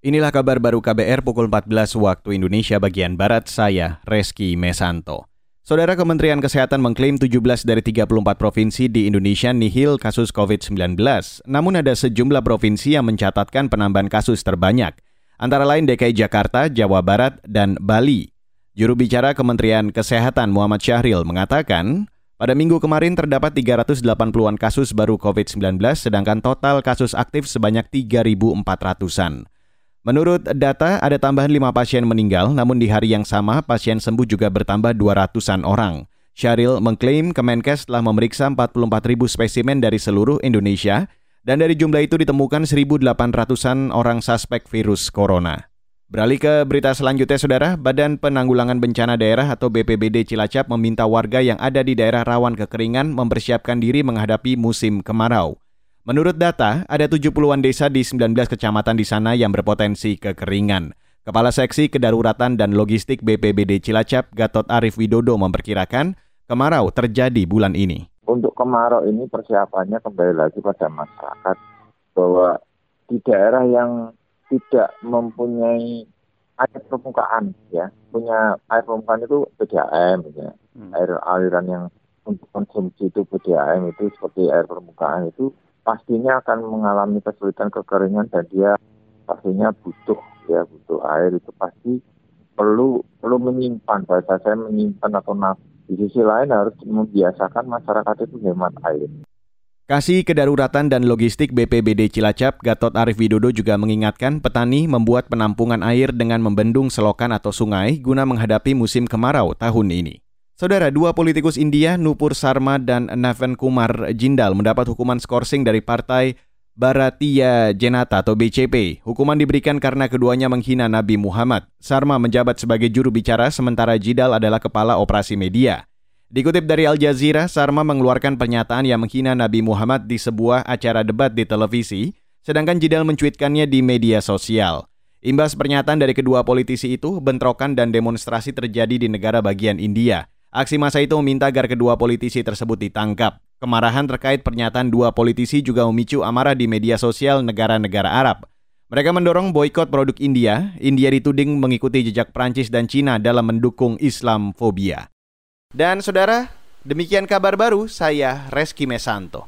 Inilah kabar baru KBR pukul 14 waktu Indonesia bagian Barat, saya Reski Mesanto. Saudara Kementerian Kesehatan mengklaim 17 dari 34 provinsi di Indonesia nihil kasus COVID-19. Namun ada sejumlah provinsi yang mencatatkan penambahan kasus terbanyak, antara lain DKI Jakarta, Jawa Barat, dan Bali. Juru bicara Kementerian Kesehatan Muhammad Syahril mengatakan, pada minggu kemarin terdapat 380-an kasus baru COVID-19, sedangkan total kasus aktif sebanyak 3.400-an. Menurut data, ada tambahan 5 pasien meninggal, namun di hari yang sama pasien sembuh juga bertambah 200-an orang. Syaril mengklaim Kemenkes telah memeriksa 44 ribu spesimen dari seluruh Indonesia, dan dari jumlah itu ditemukan 1.800-an orang suspek virus corona. Beralih ke berita selanjutnya, Saudara. Badan Penanggulangan Bencana Daerah atau BPBD Cilacap meminta warga yang ada di daerah rawan kekeringan mempersiapkan diri menghadapi musim kemarau. Menurut data, ada 70-an desa di 19 kecamatan di sana yang berpotensi kekeringan. Kepala Seksi Kedaruratan dan Logistik BPBD Cilacap, Gatot Arif Widodo memperkirakan kemarau terjadi bulan ini. Untuk kemarau ini persiapannya kembali lagi pada masyarakat bahwa di daerah yang tidak mempunyai air permukaan ya punya air permukaan itu PDAM ya. hmm. air aliran yang untuk konsumsi itu PDAM itu seperti air permukaan itu pastinya akan mengalami kesulitan kekeringan dan dia pastinya butuh ya butuh air itu pasti perlu perlu menyimpan bahasa saya menyimpan atau naf di sisi lain harus membiasakan masyarakat itu hemat air. Kasih Kedaruratan dan Logistik BPBD Cilacap, Gatot Arif Widodo juga mengingatkan petani membuat penampungan air dengan membendung selokan atau sungai guna menghadapi musim kemarau tahun ini. Saudara, dua politikus India, Nupur Sarma dan Naven Kumar Jindal mendapat hukuman skorsing dari partai Bharatiya Janata atau BCP. Hukuman diberikan karena keduanya menghina Nabi Muhammad. Sarma menjabat sebagai juru bicara sementara Jindal adalah kepala operasi media. Dikutip dari Al Jazeera, Sarma mengeluarkan pernyataan yang menghina Nabi Muhammad di sebuah acara debat di televisi, sedangkan Jidal mencuitkannya di media sosial. Imbas pernyataan dari kedua politisi itu, bentrokan dan demonstrasi terjadi di negara bagian India. Aksi massa itu meminta agar kedua politisi tersebut ditangkap. Kemarahan terkait pernyataan dua politisi juga memicu amarah di media sosial negara-negara Arab. Mereka mendorong boykot produk India. India dituding mengikuti jejak Prancis dan Cina dalam mendukung Islamfobia. Dan saudara, demikian kabar baru saya Reski Mesanto.